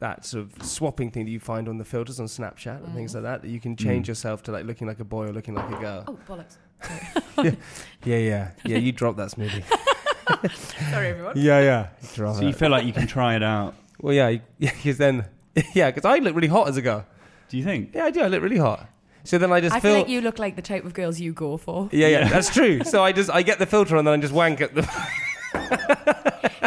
that sort of swapping thing that you find on the filters on Snapchat and things mm. like that. That you can change mm. yourself to like looking like a boy or looking like a girl. Oh, bollocks. Yeah, yeah, yeah. You drop that smoothie. Sorry, everyone. yeah, yeah. Drop So you feel like you can try it out. Well, yeah, because then, yeah, because I look really hot as a girl. Do you think? Yeah, I do. I look really hot. So then I just I feel. feel like you look like the type of girls you go for. yeah, yeah, that's true. So I just I get the filter on, then I just wank at the.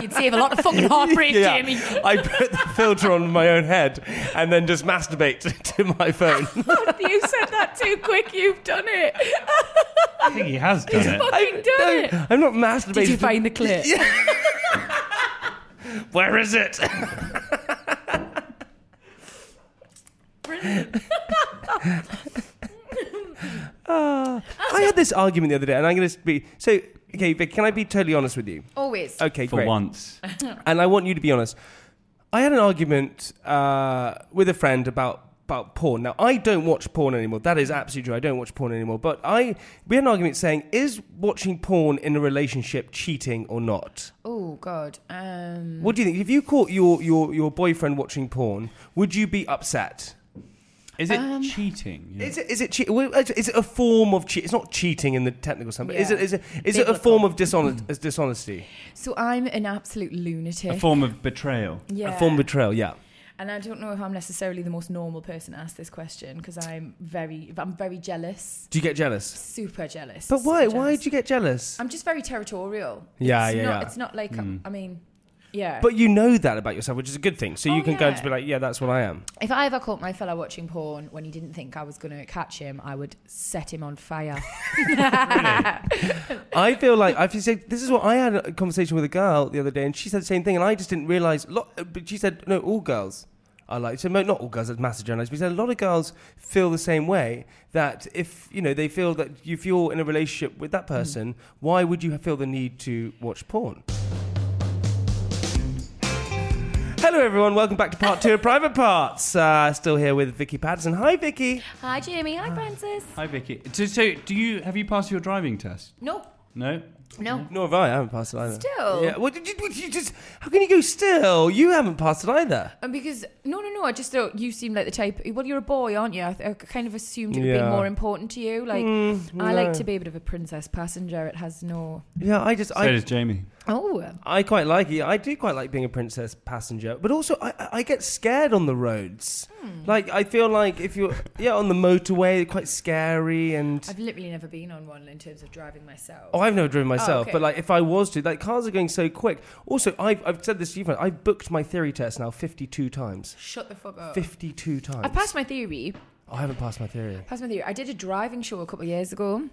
You'd save a lot of fucking heartbreak, Yeah. Jamie. I put the filter on my own head and then just masturbate to my phone. you said that too quick. You've done it. I think he has done it. He's fucking done no, it. I'm not masturbating. Did you to- find the clip? Where is it? Ah, I had this argument the other day, and I'm going to be so. Okay, Vic, can I be totally honest with you? Always. Okay, For great. once. and I want you to be honest. I had an argument uh, with a friend about about porn. Now I don't watch porn anymore. That is absolutely true. I don't watch porn anymore. But I we had an argument saying is watching porn in a relationship cheating or not? Oh God. Um, What do you think? If you caught your your your boyfriend watching porn, would you be upset? Is it Um, cheating? Yeah. Is it is it che- well, is is it a form of cheat? It's not cheating in the technical sense, but is Yeah. it is it is it a form of dishonest, dishonesty? so I'm an absolute lunatic. a form of betrayal? yeah. A form of betrayal? Yeah. And I don't know if I'm necessarily the most normal person to ask this question because I'm very, I'm very jealous, Do you get jealous? super jealous. But why? super Why jealous. do you get jealous? I'm just very territorial. Yeah, it's yeah, not, yeah. It's not like I mean, yeah. But you know that about yourself, which is a good thing. So you Oh, can go and just be like, yeah, that's what I am. if I ever caught my fella watching porn when he didn't think I was going to catch him, I would set him on fire. I feel like I've said this is what I had a conversation with a girl the other day, and she said the same thing, and I just didn't realize. Lot, but she said no, all girls are like so. Not all girls. That's massive generalized. But said a lot of girls feel the same way. That if you know they feel that if you're in a relationship with that hmm. person, why would you feel the need to watch porn? Hello, everyone. Welcome back to part two of Private Parts. Uh, still here with Vicky Pattison. Hi, Vicky. Hi, Jamie. Hi, Francis. Hi, Vicky. So, so, do you have you passed your driving test? No, No. no. Nor have I. I haven't passed it either. Still? Yeah. Well, did you, you just how can you go still? You haven't passed it either. And because no, no, no. I just thought you seem like the type. Well, you're a boy, aren't you? I, th- I kind of assumed it would Yeah. be more important to you. Like Mm, I no. like to be a bit of a princess passenger. It has no. Yeah, I just So I, does Jamie. Oh, I quite like it. I do quite like being a princess passenger, but also I, I- get scared on the roads. Hmm. Like I feel like if you're yeah on the motorway, quite scary and. I've literally never been on one in terms of driving myself. Oh, I've never driven myself, okay. but like if I was to, like cars are going so quick. Also, I've, I've said this to you, friend, I've booked my theory test now 52 times. Shut the fuck up. 52 times. I passed my theory. I haven't passed my theory. Passed my theory. I did a driving show a couple of years ago,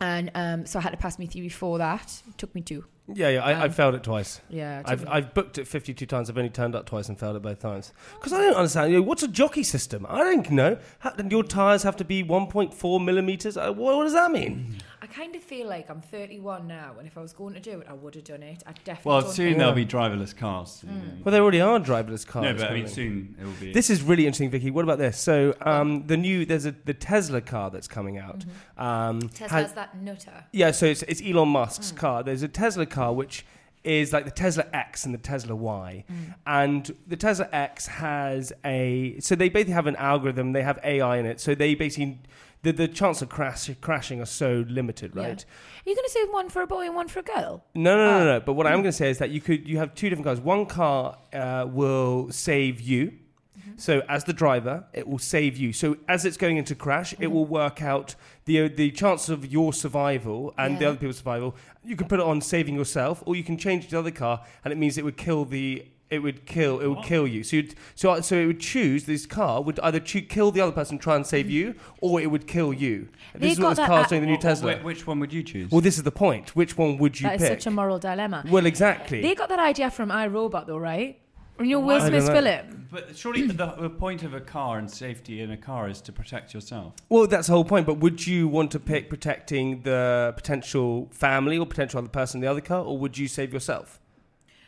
and um, so I had to pass my theory for that. It took me two. Yeah, yeah, I, Um, I failed it twice. Yeah, I've, I've booked it 52 times. I've only turned up twice and failed it both times. Because I don't understand. You know, what's a jockey system? I don't know. How, your tyres have to be 1.4 millimetres? Uh, What, what does that mean? I kind of feel like I'm 31 now, and if I was going to do it, I would have done it. I definitely. Well, soon think- there'll be driverless cars. you know. Well, there already are driverless cars. no, but I mean, soon it will be. This is really interesting, Vicky. What about this? So, um, the new there's a the Tesla car that's coming out. Um, Tesla's has- that nutter. yeah, so it's, it's Elon Musk's Mm. car. There's a Tesla car which is like the Tesla X and the Tesla Y, and the Tesla X has a so they basically have an algorithm. They have AI in it, so they basically the the chance of crash, crashing are so limited, Yeah. right? Are you going to say one for a boy and one for a girl? No, no, no, Ah. no. But what I'm going to say is that you could you have two different cars. One car uh, will save you. Mm-hmm. So as the driver, it will save you. So as it's going into crash, Mm-hmm. it will work out the the chance of your survival and the other people's survival. You can put it on saving yourself, or you can change the other car, and it means it would kill the. It would kill. It would oh. kill you. So, you'd, so, so it would choose. This car would either choo- kill the other person, try and save you, or it would kill you. They This is got what this that car's at- doing. The new Wh- wh- Tesla. wh- Which one would you choose? Well, this is the point. Which one would you That is pick? such a moral dilemma. well, exactly. They got that idea from iRobot, though, right? And you know Well, Will I don't Smith's know. film. But surely the, the point of a car and safety in a car is to protect yourself. Well, that's the whole point. But would you want to pick protecting the potential family or potential other person in the other car, or would you save yourself?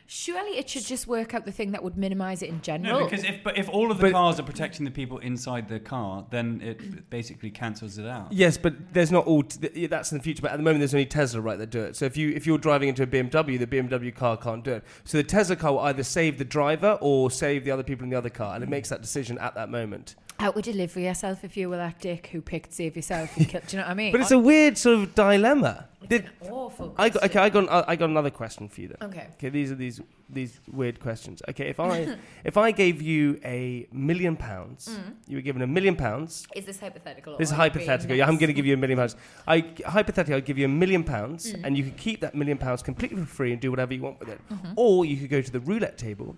Surely it should just work out the thing that would minimise it in general. No, general. because if but if all of the But- cars are protecting the people inside the car, then it basically cancels it out. Yes, but there's not all. T- that's in the future. But at the moment, there's only Tesla right that do it. So if you if you're driving into a BMW, the BMW car can't do it. So the Tesla car will either save the driver or save the other people in the other car, and it hmm. makes that decision at that moment. How would you live for yourself if you were that dick who picked save yourself and kill? Do you know what I mean? But it's a weird sort of dilemma. Did- awful. I got, okay, I got I got another question for you then. Okay. Okay, these are these these weird questions. Okay, if I if I gave you a million pounds, you were given a million pounds. Is this hypothetical? This is or are you being hypothetical. Yeah, I'm going to give you a million pounds. I hypothetically, I'll give you a million pounds, Mm. and you could keep that million pounds completely for free and do whatever you want with it. Mm-hmm. Or you could go to the roulette table,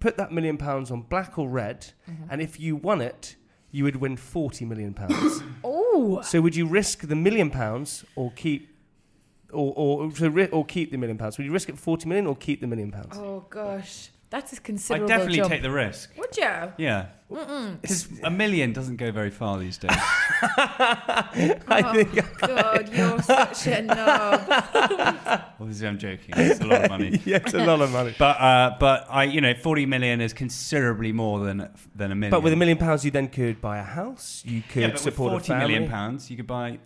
put that million pounds on black or red, Mm-hmm. and if you won it, you would win forty million pounds. Oh, so would you risk the million pounds or keep? Or, or, so ri- or keep the million pounds. Would you risk it for 40 million or keep the million pounds? oh gosh, that's a I considerable I definitely jump. take the risk. Would you? Yeah, because a million doesn't go very far these days. I oh think God, you're such a knob. Obviously, I'm joking. It's a lot of money. yeah, it's a lot of money. But uh, but I you know 40 million is considerably more than than a million. But with a million pounds, you then could buy a house. You could yeah, but with support 40 a family. million pounds, you could buy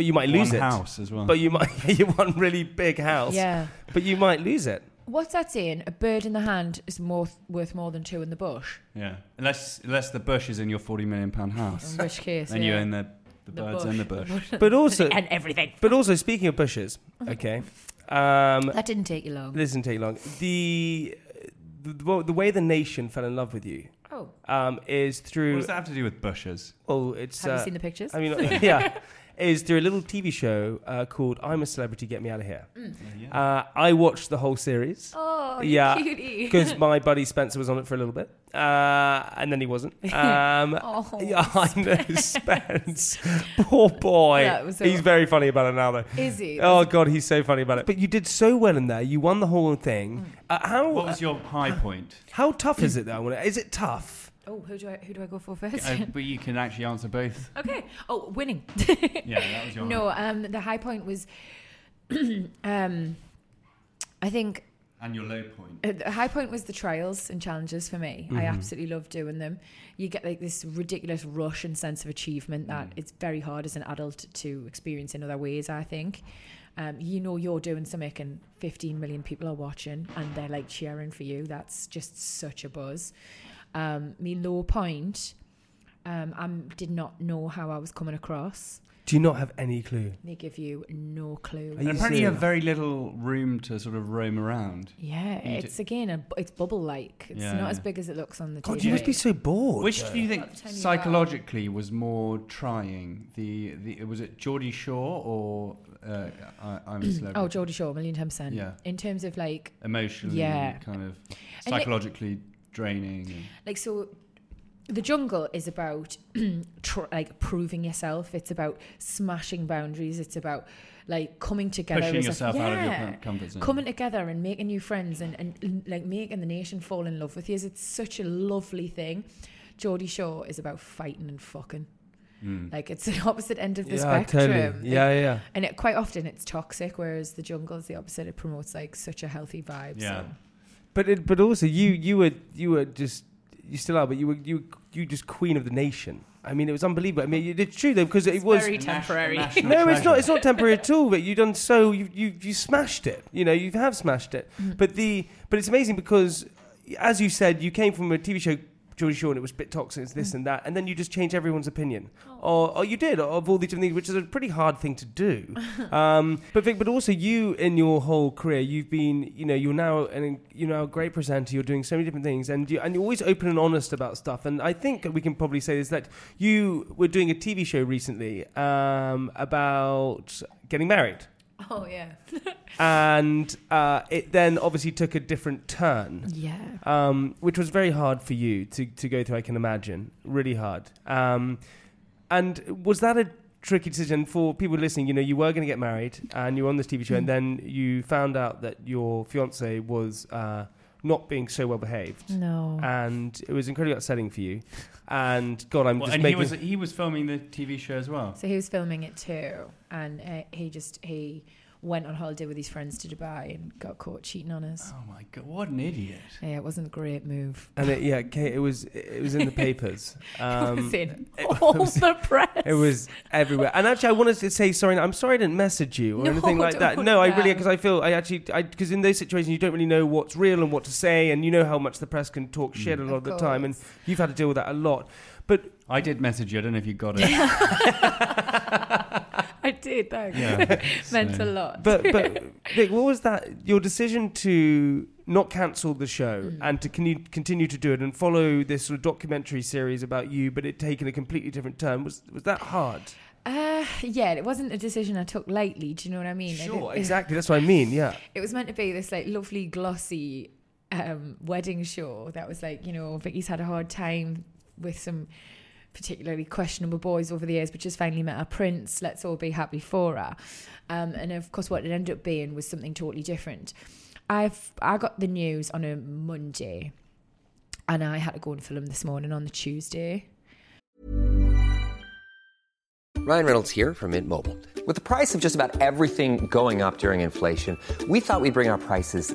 But you might one lose it. house as well. But you might you want really big house. Yeah. But you might lose it. What's that saying? A bird in the hand is more worth more than two in the bush. yeah, unless unless the bush is in your 40 million pound house, In which case, then yeah. you own the the, The birds bush. and the bush. But also and everything. but also speaking of bushes, okay. Um That didn't take you long. this doesn't take you long. The the, the way the nation fell in love with you Oh, um, is What through. does that have to do with bushes? Oh, it's. have uh, you seen the pictures? I mean, yeah, is through a little TV show uh, called "I'm a Celebrity, Get Me Out of Here." Uh, I watched the whole series. oh, yeah, because my buddy Spencer was on it for a little bit, uh, and then he wasn't. Um, Oh, yeah, I know Spence. Poor boy. That was so- he's very funny about it now, though. Is he? Oh God, he's so funny about it. But you did so well in there. You won the whole thing. Uh, how What was your high point? how tough is it though? Is it tough? Oh, who do I who do I go for first? Uh, but you can actually answer both. okay. Oh, winning. Yeah, that was your. no, um, the high point was, um, I think And your low point. Uh, The high point was the trials and challenges for me. I absolutely love doing them. You get like this ridiculous rush and sense of achievement that it's very hard as an adult to experience in other ways. I think. Um, you know you're doing something and 15 million people are watching and they're like cheering for you. That's just such a buzz. Um, me low point. Um, I did not know how I was coming across. Do you not have any clue? They give you no clue. Are you And apparently, you have very little room to sort of roam around. Yeah, You it's again a, it's bubble like. It's Yeah, not yeah. as big as it looks on the God, TV. you must be so bored. Which Joe. do you think the time you psychologically was more trying? The the was it Geordie Shore or uh, I, I'm a celebrity? Oh, Geordie Shore, a million ten percent. Yeah. In terms of like, Emotionally, Yeah. kind of And it- psychologically draining. And, like so, the jungle is about tr- like proving yourself. It's about smashing boundaries. It's about like coming together. pushing as a- yourself out of your Yeah. comfort zone. Coming together and making new friends and, and like making the nation fall in love with you. It's such a lovely thing. Geordie Shore is about fighting and fucking. Hmm. Like it's the opposite end of the yeah, spectrum. totally. Yeah, yeah. And it, quite often it's toxic, whereas the jungle is the opposite. It promotes like such a healthy vibe. Yeah. So. But it, but also you you were you were just you still are, but you were you you just queen of the nation. I mean, it was unbelievable. I mean, it's true though because it It's was very A nat- a temporary. national no, it's not. It's not temporary at all. But you've done so. You you you smashed it. You know, you have smashed it. Mm-hmm. But the but it's amazing because, as you said, you came from a TV show. Geordie Shore, and it was a bit toxic, it's Mm. this and that, and then you just change everyone's opinion, Oh. or, or you did of all these different things, which is a pretty hard thing to do. um, but Vic, but also you in your whole career, you've been, you know, you're now an you're now a great presenter. You're doing so many different things, and you and you're always open and honest about stuff. And I think we can probably say this that you were doing a TV show recently um, about getting married, Oh yeah. and uh, it then obviously took a different turn Yeah. um, which was very hard for you to, to go through, I can imagine. Really hard. Um, and was that a tricky decision for people listening? You know, you were going to get married and you were on this TV show, and then you found out that your fiance was uh, not being so well behaved. No. And it was incredibly upsetting for you. And God, I'm Well, just and making. he was he was filming the TV show as well. So he was filming it too, and uh, he just he went on holiday with his friends to Dubai and got caught cheating on us. Oh my god, what an idiot! Yeah, it wasn't a great move. and it, yeah, Kate, it was it was in the papers. Um, it was in it all was- the press. It was everywhere. And actually, I wanted to say sorry. I'm sorry I didn't message you or No, anything like that. No, I really because I feel I actually because in those situations you don't really know what's real and what to say, and you know how much the press can talk shit a lot of, Of the time, and you've had to deal with that a lot. But I did message you. I don't know if you got it. I did. Thanks. yeah, Meant so- a lot. but but Vic, what was that? Your decision to not cancel the show Mm. and to con- continue to do it and follow this sort of documentary series about you, but it taking a completely different turn was was that hard? Uh, yeah, it wasn't a decision I took lightly. Do you know what I mean? Sure, didn't- exactly. That's what I mean. Yeah. It was meant to be this like lovely glossy um, wedding show that was like you know Vicky's had a hard time with some particularly questionable boys over the years, but just finally met our prince. Let's all be happy for her. Um, and of course, what it ended up being was something totally different. I've I got the news on a Monday, and I had to go and film this morning on the Tuesday. Ryan Reynolds here from Mint Mobile. With the price of just about everything going up during inflation, we thought we'd bring our prices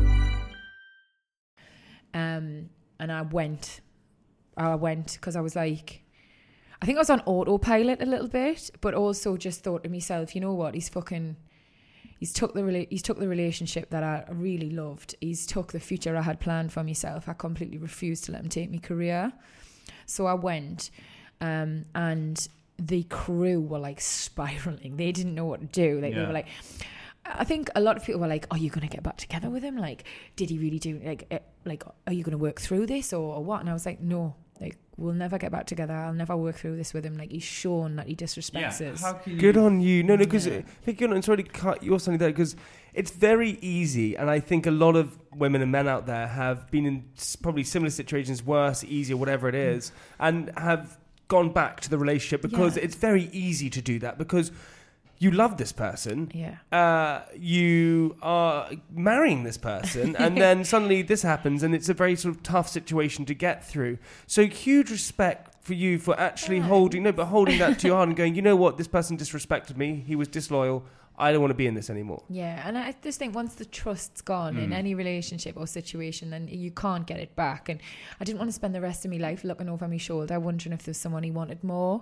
Um, and I went. I went because I was like, I think I was on autopilot a little bit, but also just thought to myself, you know what? He's fucking. He's took the rela- he's took the relationship that I really loved. He's took the future I had planned for myself. I completely refused to let him take my career. So I went, um, and the crew were like spiraling. They didn't know what to do. Like they were like, I think a lot of people were like, "Are you going to get back together with him? Like, did he really do? Like, eh, like, are you going to work through this or, or what?" And I was like, "No, like, we'll never get back together. I'll never work through this with him. Like, he's shown that he disrespects us." how can Good you- on you. No, no, because Yeah. I think you're not. Sorry to cut you off something there because it's very easy, and I think a lot of women and men out there have been in probably similar situations, worse, easier, whatever it is, and have gone back to the relationship because Yeah. it's very easy to do that because you love this person. Yeah. Uh, you are marrying this person, and then suddenly this happens, and it's a very sort of tough situation to get through. So huge respect for you for actually holding no, but holding that to your heart and going, you know what, this person disrespected me. He was disloyal. I don't want to be in this anymore. Yeah, and I just think once the trust's gone in any relationship or situation, then you can't get it back. And I didn't want to spend the rest of my life looking over my shoulder, wondering if there's someone he wanted more.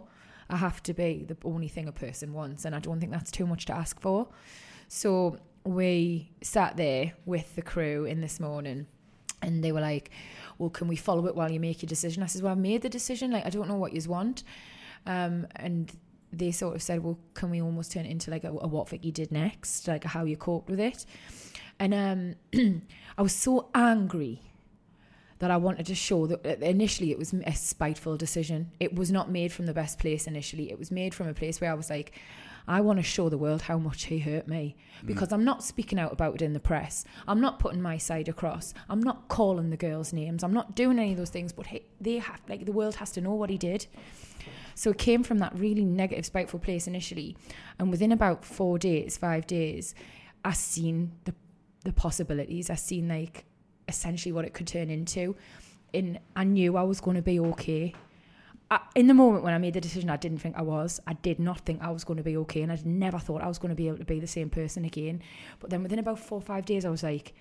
I have to be the only thing a person wants, and I don't think that's too much to ask for. So we sat there with the crew in this morning, and they were like, "Well, can we follow it while you make your decision?" I said, "Well, I've made the decision. Like, I don't know what you want." Um, and they sort of said, "Well, can we almost turn it into like a, a what Vicky did next, like how you coped with it?" And um, I was so angry that I wanted to show that initially it was a spiteful decision. It was not made from the best place initially. It was made from a place where I was like, I want to show the world how much he hurt me mm. because I'm not speaking out about it in the press. I'm not putting my side across. I'm not calling the girls' names. I'm not doing any of those things. But he, they have, like, the world has to know what he did. So it came from that really negative, spiteful place initially, and within about four days, five days, I seen the the possibilities. I seen like essentially what it could turn into, and I knew I was going to be okay. I, in the moment when I made the decision, I didn't think I was. I did not think I was going to be okay, and I never thought I was going to be able to be the same person again. But then within about four or five days, I was like,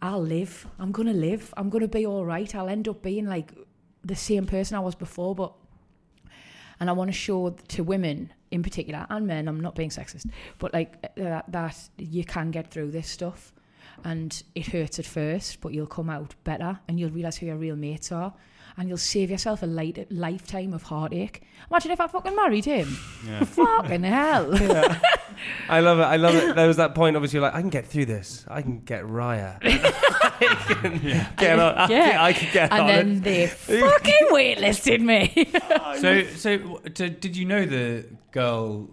I'll live. I'm going to live. I'm going to be all right. I'll end up being like the same person I was before, but and I want to show to women in particular and men. I'm not being sexist, but like uh, that you can get through this stuff, and it hurts at first, but you'll come out better, and you'll realize who your real mates are, and you'll save yourself a light, lifetime of heartache. Imagine if I fucking married him. fucking hell. I love it. I love it. There was that point, obviously, like, I can get through this. I can get Raya. I can get on. I, can, I can get and on then it. they fucking waitlisted me. So, so w- d- did you know the girl,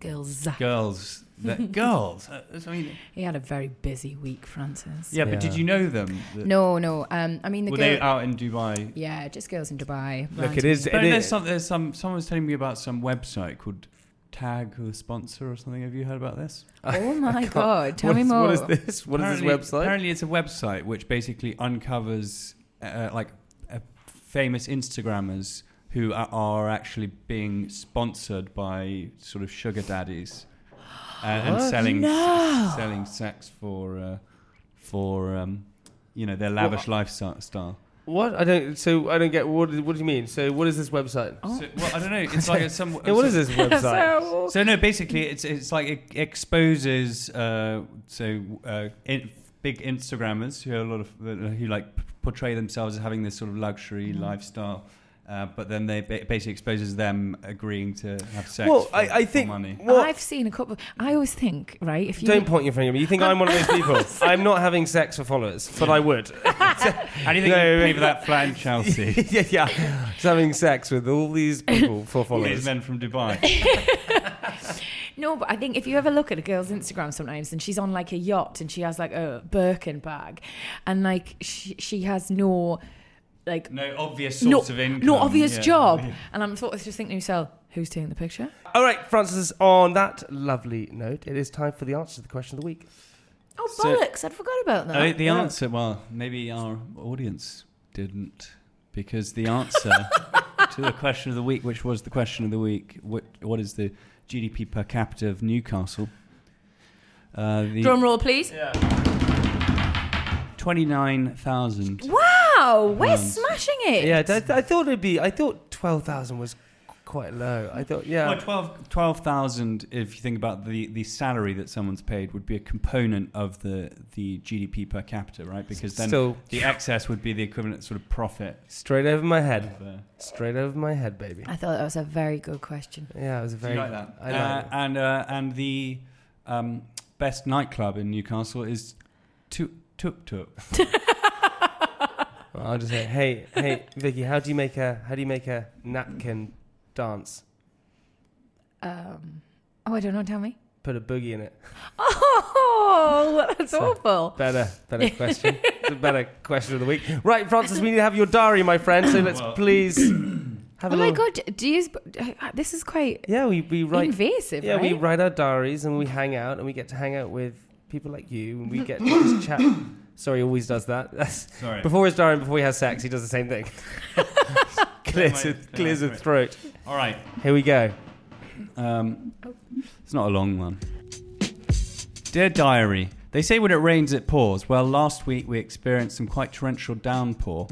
Girls. girls, the girls? Uh, I mean, He had a very busy week, Francis. yeah, but did you know them? The- No, no. Um, I mean the Were girl. they out in Dubai? Yeah, just girls in Dubai. Look, round it is. me. But It there's is. some, there's some. Someone was telling me about some website called Tag the sponsor or something. Have you heard about this? Oh my god! Tell What me is- more. What is this? What is apparently, this website? Apparently, it's a website which basically uncovers uh, like uh, famous Instagrammers who are, are actually being sponsored by sort of sugar daddies and, selling No. selling sex for uh, for um, you know their lavish lifestyle. What I don't. So I don't get. What, what do you mean? So what is this website? So, well, I don't know. It's like it's some. Yeah, what is this website? So, no, basically, it's it's like it exposes uh, so uh, in, big Instagrammers who are a lot of who like portray themselves as having this sort of luxury lifestyle, uh, but then they ba- basically exposes them agreeing to have sex well, for, I, I for think. money. Well, I've seen a couple. I always think, right? If you don't point your finger at me. You think I'm one of those people? I'm not having sex for followers, but I would. Anything No, you pay for that flat in Chelsea? yeah, yeah. Just having sex with all these people for All these men from Dubai. No, but I think if you ever look at a girl's Instagram sometimes and she's on like a yacht and she has like a Birkin bag and like she, she has no like No obvious no, of income. no obvious yeah. job. And I'm sort of just thinking to myself, who's taking the picture? All right, Francis. On that lovely note, it is time for the answer to the question of the week. Oh So- bollocks! I'd forgot about that. Uh, the Yeah. answer, well, maybe our audience didn't, because the answer to the question of the week, which was the question of the week, what, what is the GDP per capita of Newcastle? Uh, the Drum roll, please. twenty-nine thousand. Wow, we're Pounds. smashing it. Yeah, I, I thought it'd be. I thought twelve thousand was quite low. I thought, yeah. Well, 12 12,000, if you think about the, the salary that someone's paid, would be a component of the, the GDP per capita, right? Because then Still the excess would be the equivalent sort of profit. straight over my head. Of, uh, Straight over my head, baby. I thought that was a very good question. Yeah, it was a Do very. you like that? I like uh. And uh, and the um, best nightclub in Newcastle is Tuk Tuk Tuk. Well, I'll just say, hey, hey, Vicky, how do you make a how do you make a napkin dance? Um, oh, I don't know. Tell me. Put a boogie in it. Oh, that's So- awful. Better, better question. it's a better question of the week. Right, Francis, we need to have your diary, my friend. So let's Well- please Have Oh my little- god, do you? uh, This is quite Yeah, we, we write. invasive, Yeah, right? we write our diaries and we hang out and we get to hang out with people like you and we get to just chat. Sorry, he always does that. That's, Sorry. Before his diary before he has sex, he does the same thing. clears his, clears his throat. All right. Here we go. Um, it's not a long one. Dear Diary, they say when it rains it pours. Well, last week we experienced some quite torrential downpour.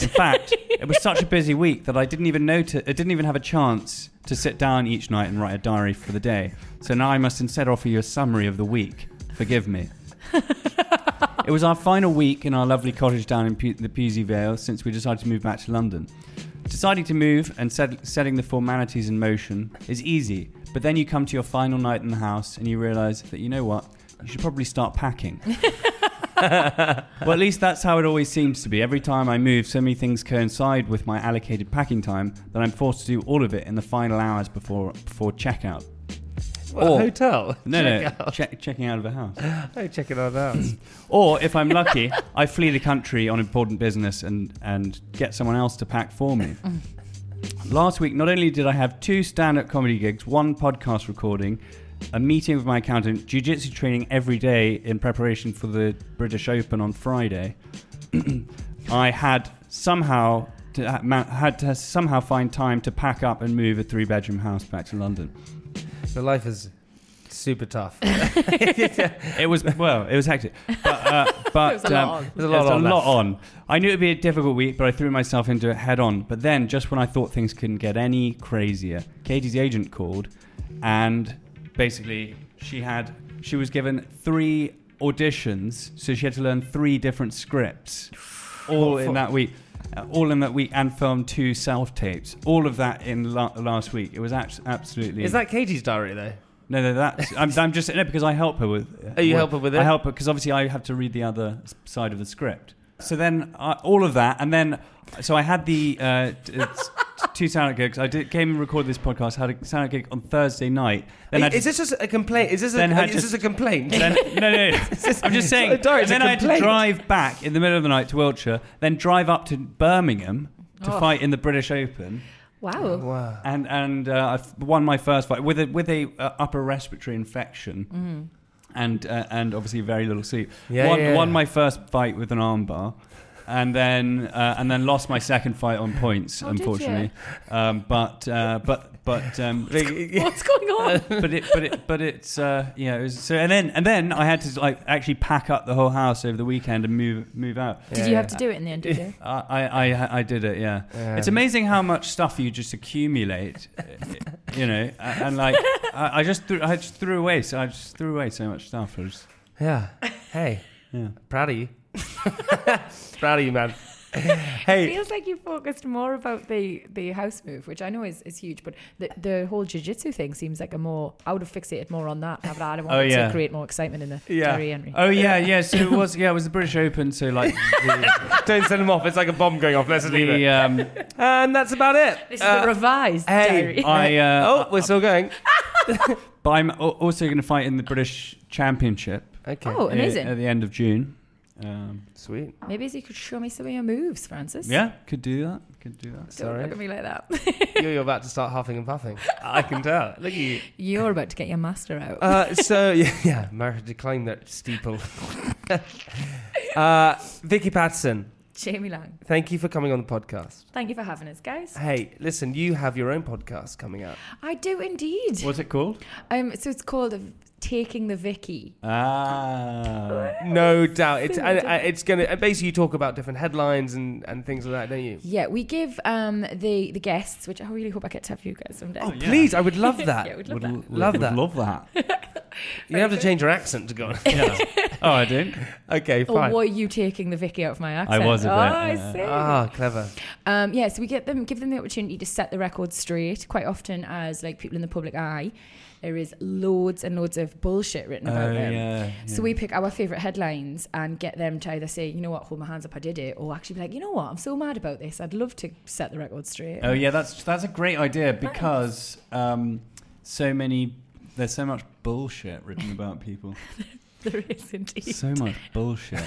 In fact, it was such a busy week that I didn't even notice. I didn't even have a chance to sit down each night and write a diary for the day. So now I must instead offer you a summary of the week. Forgive me. it was our final week in our lovely cottage down in Pu- the Pewsey Vale since we decided to move back to London. Deciding to move and set, setting the formalities in motion is easy, but then you come to your final night in the house and you realise that you know what, you should probably start packing. well, at least that's how it always seems to be. Every time I move, so many things coincide with my allocated packing time that I'm forced to do all of it in the final hours before before checkout. What, a Or- hotel? No, Check no, out. check, checking out of a house. Oh, checking out of out house. Or if I'm lucky, I flee the country on important business and, and get someone else to pack for me. Last week, not only did I have two stand up comedy gigs, one podcast recording, a meeting with my accountant, jiu jitsu training every day in preparation for the British Open on Friday, I had somehow. To, uh, had to somehow find time to pack up and move a three bedroom house back to London. The life is super tough. It was well, it was hectic, but uh, but was a lot um, on. There's a lot on a lot on. I knew it'd be a difficult week, but I threw myself into it head on. But then, just when I thought things couldn't get any crazier, Katie's agent called, and basically she had she was given three auditions, so she had to learn three different scripts, all in that week. Uh, all in that week, and filmed two self tapes. All of that in la- last week. It was abs- absolutely. Is that Katie's diary though? No, no, that's I'm, I'm just no, because I help her with. Oh, you help her with it? I help her because obviously I have to read the other side of the script. So then uh, all of that, and then so I had the uh, it's two sound gigs. I did came and recorded this podcast. Had a sound gig on Thursday night. Then I is this just a complaint? Is this a, Then had is to- this a complaint? then, no, no, no. I'm just saying. a diary, it's then a I had to drive back in the middle of the night to Wiltshire, then drive up to Birmingham to Oh. fight in the British Open wow. wow. and and uh, I won my first fight with a with a uh, upper respiratory infection, and uh, and obviously very little sleep. Yeah, won, yeah. won my first fight with an armbar. And then, uh, and then lost my second fight on points, Oh, did unfortunately. Um, but, uh, but, but, um, What's going on? but it, but it, but it's, uh, yeah. It was, so, and then, and then I had to like actually pack up the whole house over the weekend and move, move out. Did you have to do it in the end? Did you? I, I, I- I did it, yeah. Yeah. It's amazing how much stuff you just accumulate, uh, you know, and, and like I, I just threw, I just threw away, so I just threw away so much stuff. I just, Yeah. Hey, yeah. proud of you. proud of you, man. hey, feels like you focused more about the the house move, which I know is, is huge, but the the whole jiu-jitsu thing seems like a more I would have fixated more on that. But I wanted Oh, yeah. to create more excitement in the Yeah. Jerry Henry. Oh yeah, yeah. So it was, yeah, it was the British Open. So like the, don't send him off. It's like a bomb going off. Let's leave it. um, And that's about it. This is Uh, the revised hey, diary. I, uh, oh, we're still going. but I'm also going to fight in the British Championship Okay. oh, uh, amazing. at the end of June. Um, Sweet. Maybe you could show me some of your moves, Francis. yeah, could do that. Could do that. Don't Sorry. look at me like that. You're, you're about to start huffing and puffing. I can tell. Look at you. You're about to get your master out. Uh, so yeah, yeah, Mara to climb that steeple. uh, Vicky Pattison, Jamie Laing. thank you for coming on the podcast. Thank you for having us, guys. Hey, listen, you have your own podcast coming out. I do indeed. What's it called? Um, so it's called Taking the Vicky. Ah. No doubt, it's and, and it's gonna. And basically, you talk about different headlines and, and things like that, don't you? Yeah, we give um the the guests, which I really hope I get to have you guys someday. Oh, yeah. Please, I would love that. Yeah, we'd love Would, that. l- Love would that. Love that. you have to change your accent to go on. Yeah. oh, I do. okay, fine. Or fine. were you taking the Vicky out of my accent? I was a oh, bit, I see. Ah, clever. Um, yeah, so we get them, give them the opportunity to set the record straight. Quite often, as like people in the public eye, there is loads and loads of bullshit written about Oh, them. yeah, So yeah. we pick our favorite headlines and get them to either say, you know what, hold my hands up, I did it, or actually be like, you know what, I'm so mad about this, I'd love to set the record straight. Oh yeah, that's that's a great idea because um, so many there's so much bullshit written about people. there is indeed. so much bullshit.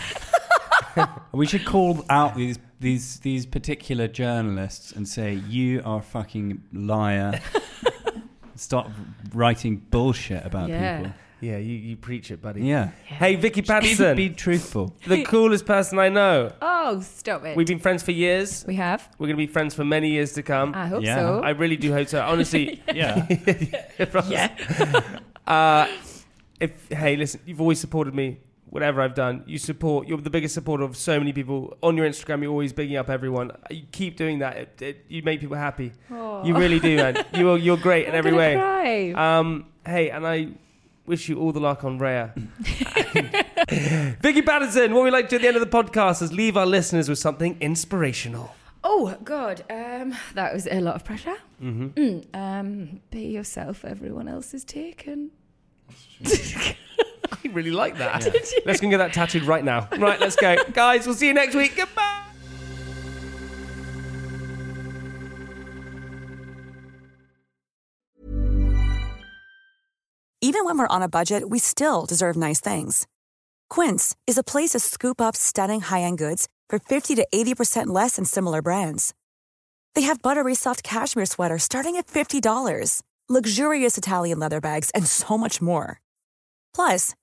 we should call out these these these particular journalists and say you are a fucking liar. Stop writing bullshit about Yeah. people. Yeah, you, you preach it, buddy. Yeah. Hey, Vicky Be, Pattison, be truthful. the coolest person I know. Oh, stop it. We've been friends for years. we have. We're going to be friends for many years to come. I hope Yeah. so. I really do hope so. Honestly, Yeah. yeah. uh, if hey, listen, you've always supported me. Whatever I've done, you support. You're the biggest supporter of so many people on your Instagram. You're always bigging up everyone. You keep doing that. It, it, you make people happy. You really do, man. You're you're great in every way. cry. Um, hey, and I wish you all the luck on Raya. Vicky Pattison, what we like to do at the end of the podcast is leave our listeners with something inspirational. Oh God, um, that was a lot of pressure. Mm-hmm. Mm, um, be yourself. Everyone else is taken. I really like that. Let's go and get that tattooed right now. Right, let's go. Guys, we'll see you next week. Goodbye. Even when we're on a budget, we still deserve nice things. Quince is a place to scoop up stunning high-end goods for 50 to 80% less than similar brands. They have buttery soft cashmere sweaters starting at $50, luxurious Italian leather bags, and so much more. Plus,